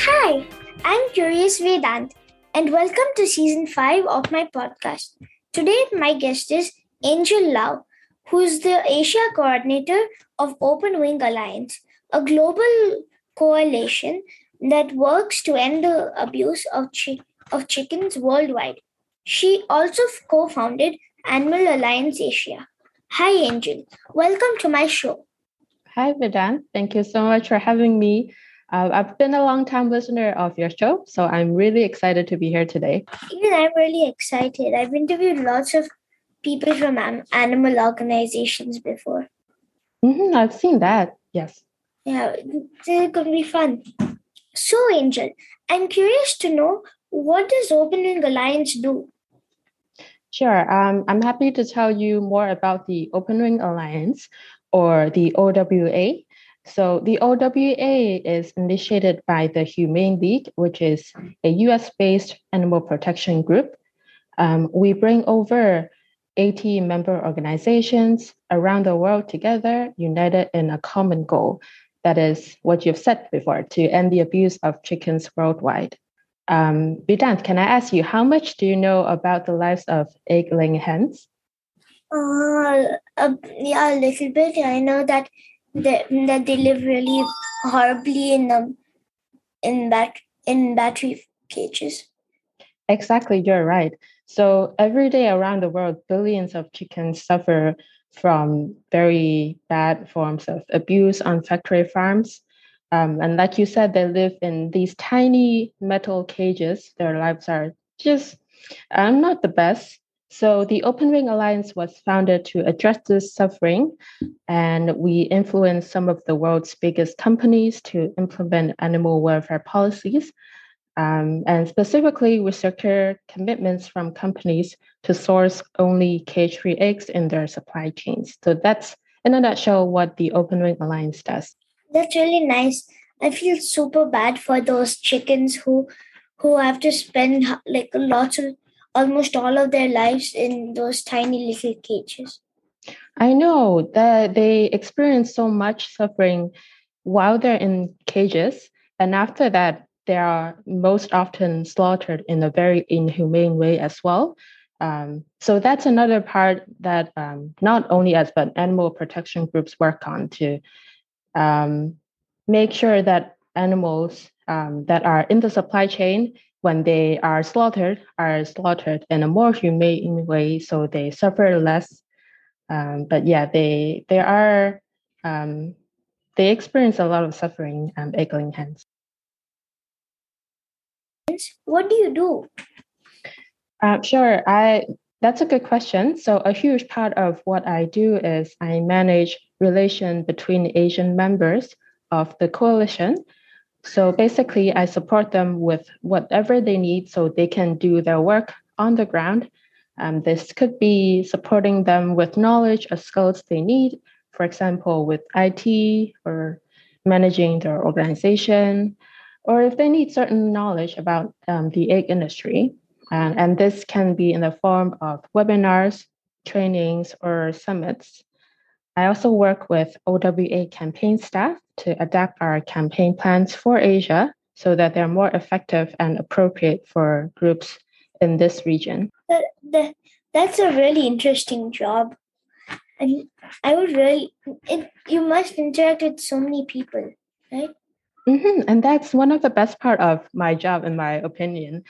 Hi, I'm Curious Vedanth, and welcome to season 5 of my podcast. Today, my guest is Angel Lau, who is the Asia coordinator of Open Wing Alliance, a global coalition that works to end the abuse of, chi- of chickens worldwide. She also co founded Animal Alliance Asia. Hi, Angel. Welcome to my show. Hi, Vedanth. Thank you so much for having me. Uh, I've been a long time listener of your show, so I'm really excited to be here today. Even I'm really excited. I've interviewed lots of people from animal organizations before. hmm I've seen that. Yes. Yeah, it's going to be fun. So, Angel, I'm curious to know what does Open Wing Alliance do? Sure. Um, I'm happy to tell you more about the Open Wing Alliance or the OWA. So, the OWA is initiated by the Humane League, which is a US based animal protection group. Um, we bring over 80 member organizations around the world together, united in a common goal. That is what you've said before to end the abuse of chickens worldwide. Um, Vedanth, can I ask you, how much do you know about the lives of egg laying hens? Uh, uh, yeah, a little bit. I know that they, that they live really horribly in um, in bat in battery cages. Exactly, you're right. So every day around the world, billions of chickens suffer from very bad forms of abuse on factory farms. Um, and like you said, they live in these tiny metal cages. Their lives are just um, not the best. So the Open Wing Alliance was founded to address this suffering, and we influenced some of the world's biggest companies to implement animal welfare policies. Um, and specifically, we secure commitments from companies to source only cage-free eggs in their supply chains. So that's, in a nutshell, what the Open Wing Alliance does. That's really nice. I feel super bad for those chickens who who have to spend like lots of almost all of their lives in those tiny little cages. I know that they experience so much suffering while they're in cages, and after that, they are most often slaughtered in a very inhumane way as well. Um, so that's another part that um, not only us but animal protection groups work on to um, make sure that animals um, that are in the supply chain when they are slaughtered are slaughtered in a more humane way so they suffer less um, but yeah they they are um, they experience a lot of suffering um, laying hens What do you do? Uh, sure. I that's a good question. So a huge part of what I do is I manage relation between Asian members of the coalition. So basically, I support them with whatever they need so they can do their work on the ground. Um, this could be supporting them with knowledge or skills they need, for example, with IT or managing their organization, or if they need certain knowledge about um, the egg industry. And, and this can be in the form of webinars, trainings, or summits. I also work with OWA campaign staff to adapt our campaign plans for Asia so that they're more effective and appropriate for groups in this region. That, that, that's a really interesting job. And I would really, it, you must interact with so many people, right? Mm-hmm. And that's one of the best part of my job, in my opinion,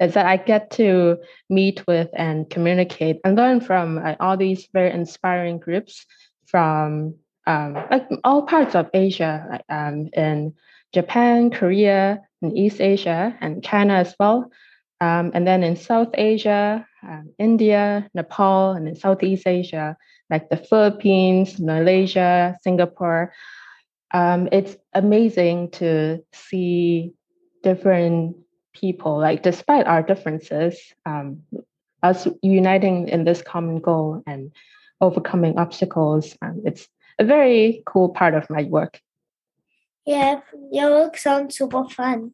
is that I get to meet with and communicate and learn from uh, all these very inspiring groups from um, like all parts of Asia, um, in Japan, Korea, in East Asia, and China as well. Um, and then in South Asia, um, India, Nepal, and in Southeast Asia, like the Philippines, Malaysia, Singapore. Um, it's amazing to see different people, like despite our differences, um, us uniting in this common goal and overcoming obstacles. Um, it's a very cool part of my work. Yeah, your work sounds super fun.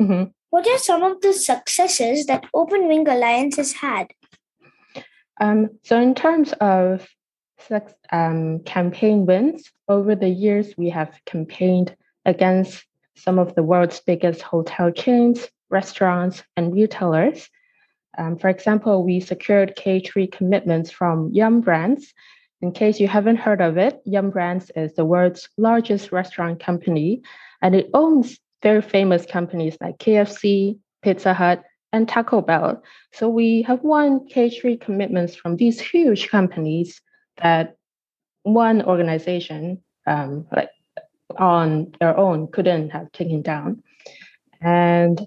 Mhm. What are some of the successes that Open Wing Alliance has had? Um, so, in terms of um, campaign wins, over the years, we have campaigned against some of the world's biggest hotel chains, restaurants, and retailers. Um, for example, we secured cage-free commitments from Yum Brands. In case you haven't heard of it, Yum Brands is the world's largest restaurant company, and it owns very famous companies like KFC, Pizza Hut, and Taco Bell. So we have won cage-free commitments from these huge companies that one organization, um, like on their own, couldn't have taken down. And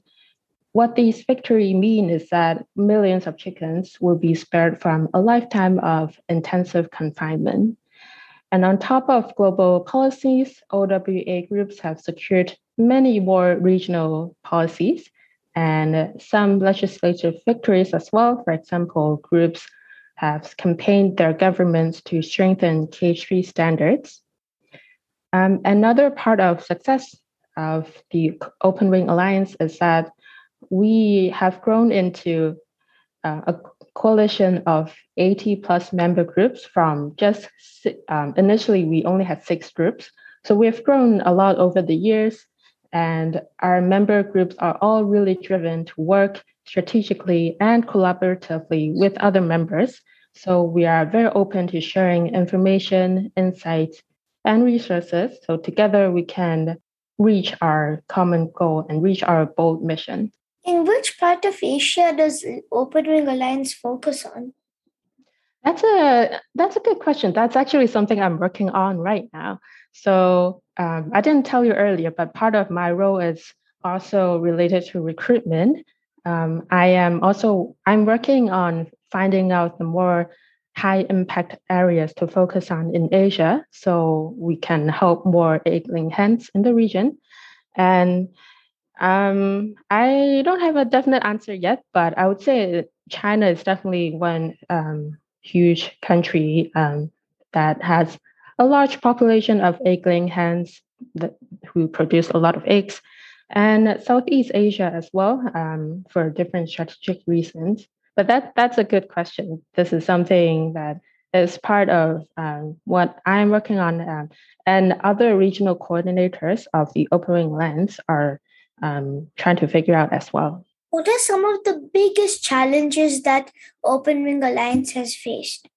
what these victory mean is that millions of chickens will be spared from a lifetime of intensive confinement. And on top of global policies, OWA groups have secured many more regional policies and some legislative victories as well. For example, groups have campaigned their governments to strengthen cage-free standards. Um, another part of success of the Open Wing Alliance is that we have grown into uh, a coalition of 80 plus member groups from just um, initially we only had six groups. So we've grown a lot over the years, and our member groups are all really driven to work strategically and collaboratively with other members. So we are very open to sharing information, insights, and resources. So together we can reach our common goal and reach our bold mission. In which part of Asia does Open Wing Alliance focus on? That's a that's a good question. That's actually something I'm working on right now. So um, I didn't tell you earlier, but part of my role is also related to recruitment. Um, I am also I'm working on finding out the more high impact areas to focus on in Asia, so we can help more egg-laying hens in the region. And um, I don't have a definite answer yet, but I would say China is definitely one um, huge country um, that has a large population of egg-laying hens that, who produce a lot of eggs, and Southeast Asia as well um, for different strategic reasons. But that that's a good question. This is something that is part of um, what I'm working on, um, and other regional coordinators of the Open Alliance are um, trying to figure out as well. What are some of the biggest challenges that Open Wing Alliance has faced?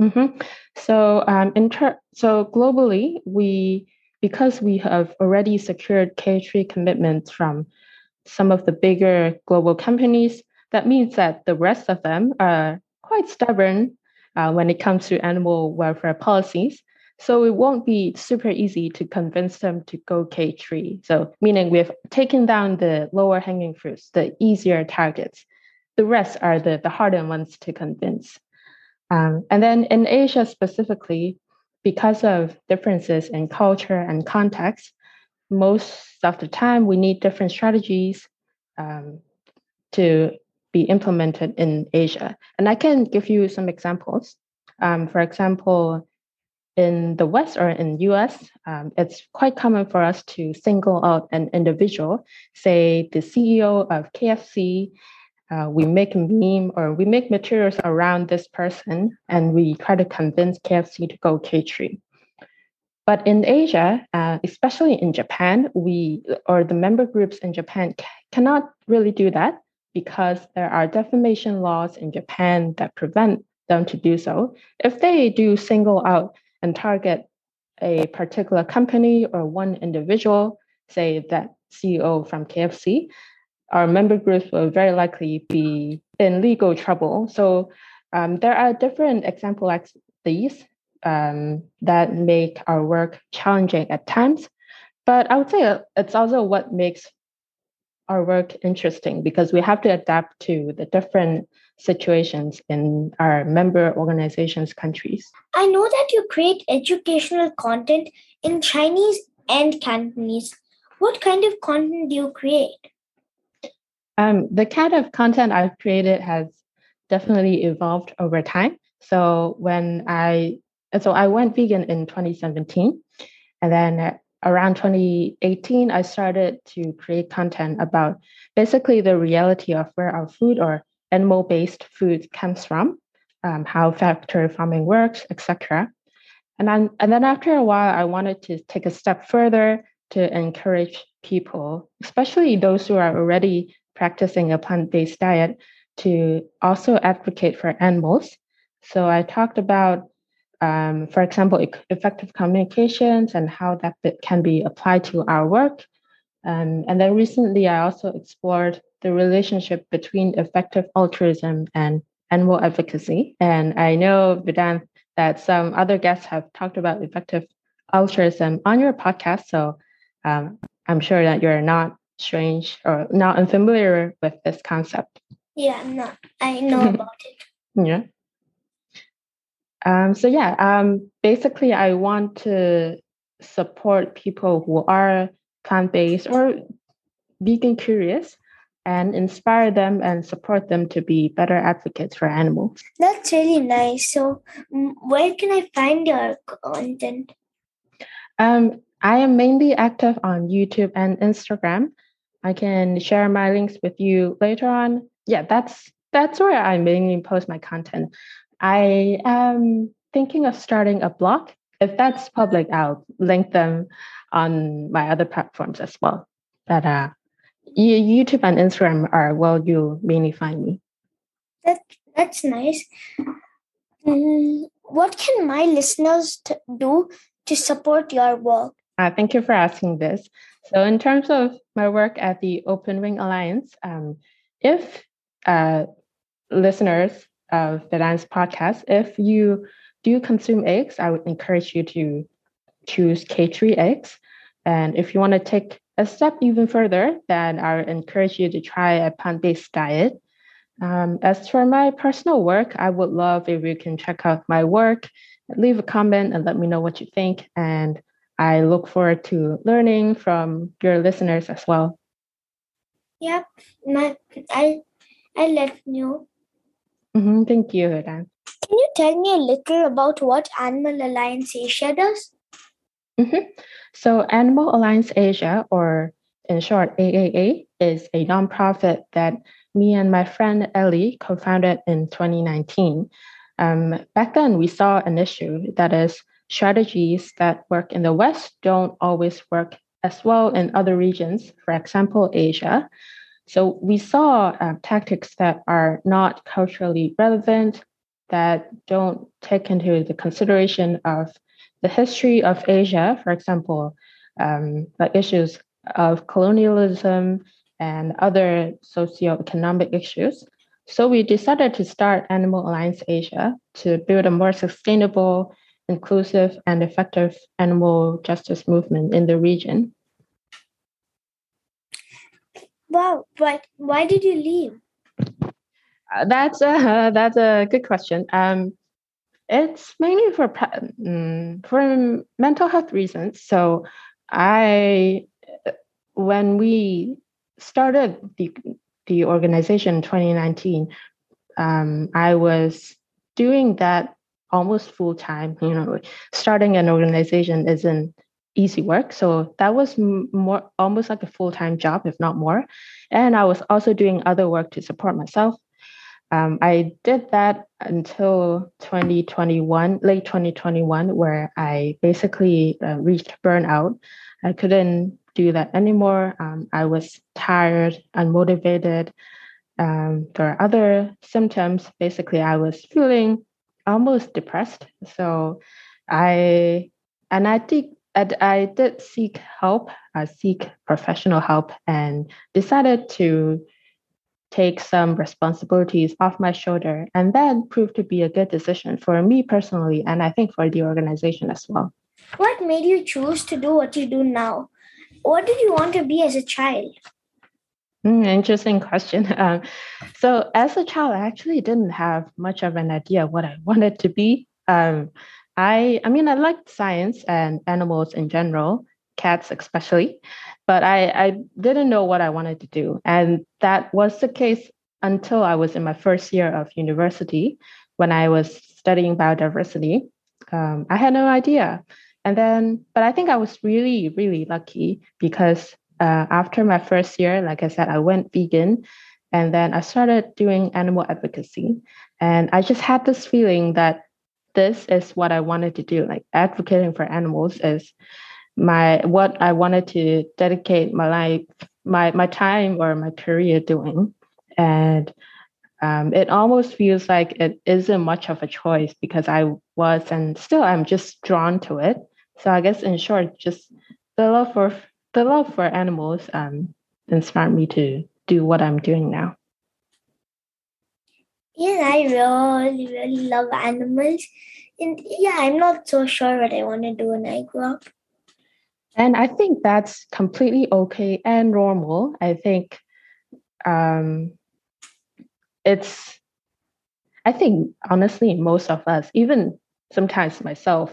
Mm-hmm. So, um, in ter- so globally, we because we have already secured cage-free commitments from some of the bigger global companies, that means that the rest of them are quite stubborn uh, when it comes to animal welfare policies. So it won't be super easy to convince them to go cage-free. So meaning we've taken down the lower hanging fruits, the easier targets. The rest are the, the harder ones to convince. Um, and then in Asia specifically, because of differences in culture and context, most of the time we need different strategies um, to be implemented in Asia. And I can give you some examples. Um, for example, in the West or in US, um, it's quite common for us to single out an individual, say the CEO of KFC. Uh, we make a meme or we make materials around this person and we try to convince KFC to go cage-free. But in Asia, uh, especially in Japan, we or the member groups in Japan c- cannot really do that because there are defamation laws in Japan that prevent them to do so. If they do single out and target a particular company or one individual, say that CEO from KFC, our member groups will very likely be in legal trouble. So um, there are different examples like these um, that make our work challenging at times. But I would say it's also what makes our work interesting because we have to adapt to the different situations in our member organizations countries. I know that you create educational content in Chinese and Cantonese. What kind of content do you create? Um, the kind of content I've created has definitely evolved over time. So when I so I went vegan in 2017, and then around 2018 I started to create content about basically the reality of where our food or animal based food comes from. um, how factory farming works, etc. And then, and then after a while, I wanted to take a step further to encourage people, especially those who are already practicing a plant based diet, to also advocate for animals. So I talked about, um, for example, effective communications and how that can be applied to our work. Um, and then recently, I also explored the relationship between effective altruism and animal advocacy. And I know, Vedanth, that some other guests have talked about effective altruism on your podcast. So um, I'm sure that you're not strange or not unfamiliar with this concept. Yeah, no, I know about it. Yeah. Um, so yeah, um, basically, I want to support people who are plant-based or vegan curious and inspire them and support them to be better advocates for animals. That's really nice. So, where can I find your content? Um, I am mainly active on YouTube and Instagram. I can share my links with you later on. Yeah, that's that's where I mainly post my content. I am thinking of starting a blog. If that's public, I'll link them on my other platforms as well. But uh, YouTube and Instagram are where you mainly find me. That that's nice. Mm, what can my listeners t- do to support your work? Uh, thank you for asking this. So, in terms of my work at the Open Wing Alliance, um, if uh, listeners of Vedanth's podcast, if you do consume eggs, I would encourage you to choose cage-free eggs. And if you want to take a step even further, then I would encourage you to try a plant-based diet. Um, as for my personal work, I would love if you can check out my work, leave a comment, and let me know what you think. And I look forward to learning from your listeners as well. Yep, my, I I let you. Mm-hmm, thank you, Dan. Can you tell me a little about what Animal Alliance Asia does? Mm-hmm. So, Animal Alliance Asia, or in short, AAA, is a nonprofit that me and my friend Ellie co founded in 2019. Um, back then, we saw an issue that is, strategies that work in the West don't always work as well in other regions, for example, Asia. So we saw uh, tactics that are not culturally relevant, that don't take into the consideration of the history of Asia, for example, um, the issues of colonialism and other socioeconomic issues. So we decided to start Animal Alliance Asia to build a more sustainable inclusive and effective animal justice movement in the region. Wow, but why did you leave? Uh, that's a that's a good question. Um, it's mainly for um, for mental health reasons. So, I when we started the the organization in 2019, um, I was doing that almost full time. You know, starting an organization isn't easy work. So that was more almost like a full time job, if not more. And I was also doing other work to support myself. Um, I did that until 2021, late 2021, where I basically uh, reached burnout. I couldn't do that anymore. Um, I was tired, unmotivated. Um, there are other symptoms. Basically, I was feeling almost depressed. So I and I think I did seek help, I seek professional help, and decided to take some responsibilities off my shoulder, and that proved to be a good decision for me personally, and I think for the organization as well. What made you choose to do what you do now? What did you want to be as a child? Mm, interesting question. Um, so, as a child, I actually didn't have much of an idea what I wanted to be. Um, I, I mean, I liked science and animals in general, cats especially, but I, I didn't know what I wanted to do, and that was the case until I was in my first year of university when I was studying biodiversity. Um, I had no idea. And then, but I think I was really, really lucky because uh, after my first year, like I said, I went vegan and then I started doing animal advocacy. And I just had this feeling that this is what I wanted to do. Like advocating for animals is my what I wanted to dedicate my life, my my time or my career doing. And um, it almost feels like it isn't much of a choice because I was and still I'm just drawn to it. So I guess in short, just the love for the love for animals um, inspired me to do what I'm doing now. Yeah, I really, really love animals. And yeah, I'm not so sure what I want to do when I grow up. And I think that's completely okay and normal. I think um, it's, I think honestly, most of us, even sometimes myself,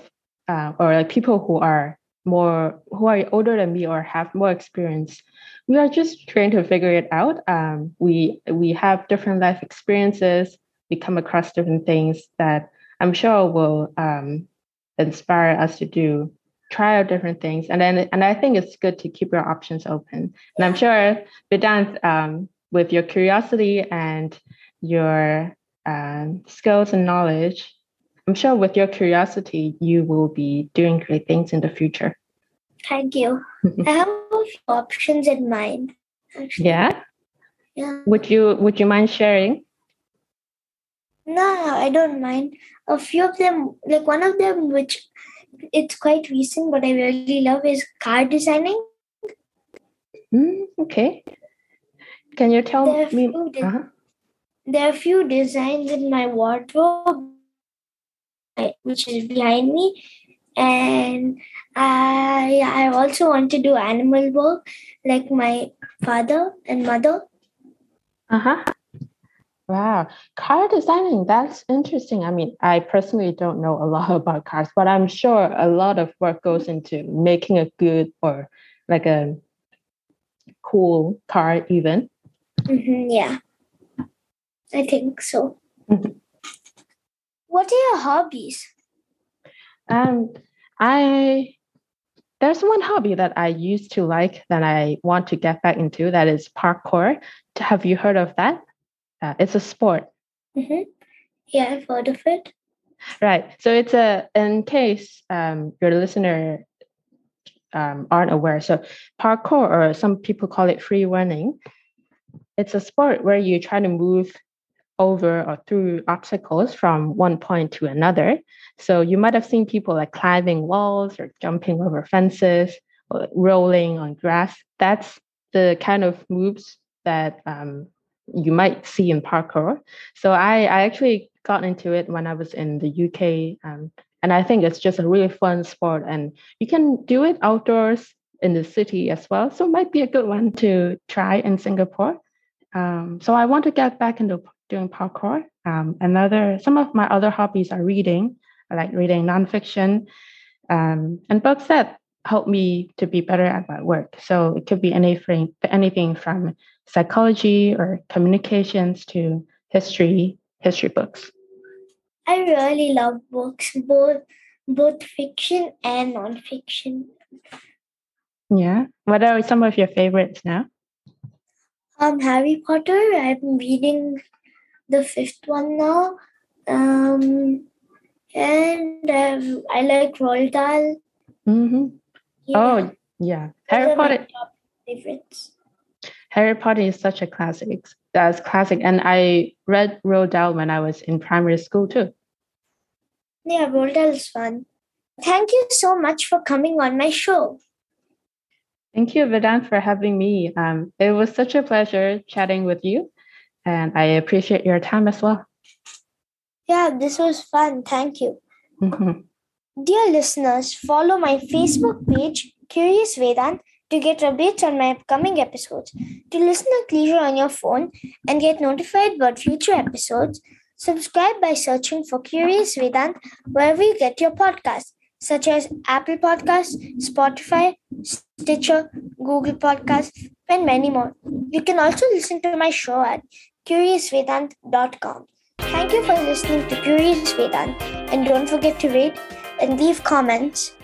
uh, or like people who are more, who are older than me or have more experience, we are just trying to figure it out. Um, we we have different life experiences. We come across different things that I'm sure will um, inspire us to do try out different things and then and i think it's good to keep your options open and i'm sure vedanth um, with your curiosity and your um, skills and knowledge i'm sure with your curiosity you will be doing great things in the future thank you i have a few options in mind actually. yeah yeah would you would you mind sharing no i don't mind a few of them like one of them which it's quite recent, but I really love is car designing. Mm, okay. Can you tell there me? De- uh-huh. There are a few designs in my wardrobe, which is behind me, and I I also want to do animal work, like my father and mother. Uh huh. Wow, car designing, that's interesting. I mean, I personally don't know a lot about cars, but I'm sure a lot of work goes into making a good or like a cool car, even. Mm-hmm, yeah, I think so. Mm-hmm. What are your hobbies? Um, I there's one hobby that I used to like that I want to get back into. That is parkour. Have you heard of that? Uh, it's a sport. Mm-hmm. Yeah, I've heard of it. Right. So it's a, in case um, your listener um, aren't aware, so parkour, or some people call it free running, it's a sport where you try to move over or through obstacles from one point to another. So you might have seen people like climbing walls or jumping over fences or rolling on grass. That's the kind of moves that um, you might see in parkour. So I, I actually got into it when I was in the UK. Um, and I think it's just a really fun sport. And you can do it outdoors in the city as well. So it might be a good one to try in Singapore. Um, so I want to get back into doing parkour. Um, another, some of my other hobbies are reading. I like reading nonfiction um, and books that help me to be better at my work. So it could be anything, anything from psychology or communications to history, history books. I really love books, both both fiction and nonfiction. Yeah. What are some of your favorites now? Um, Harry Potter. I'm reading the fifth one now. Um, and um, I like Roald Dahl. Mm-hmm. Yeah. Oh, yeah. Harry Potter. favorites. Harry Potter is such a classic. That's classic. And I read Roald Dahl when I was in primary school too. Yeah, Roald Dahl is fun. Thank you so much for coming on my show. Thank you, Vedanth, for having me. Um, it was such a pleasure chatting with you, and I appreciate your time as well. Yeah, this was fun. Thank you. Mm-hmm. Dear listeners, follow my Facebook page, Curious Vedanth, to get updates on my upcoming episodes. To listen at leisure on your phone and get notified about future episodes, subscribe by searching for Curious Vedanth wherever you get your podcasts, such as Apple Podcasts, Spotify, Stitcher, Google Podcasts, and many more. You can also listen to my show at curiousvedanth.com. Thank you for listening to Curious Vedanth, and don't forget to rate and leave comments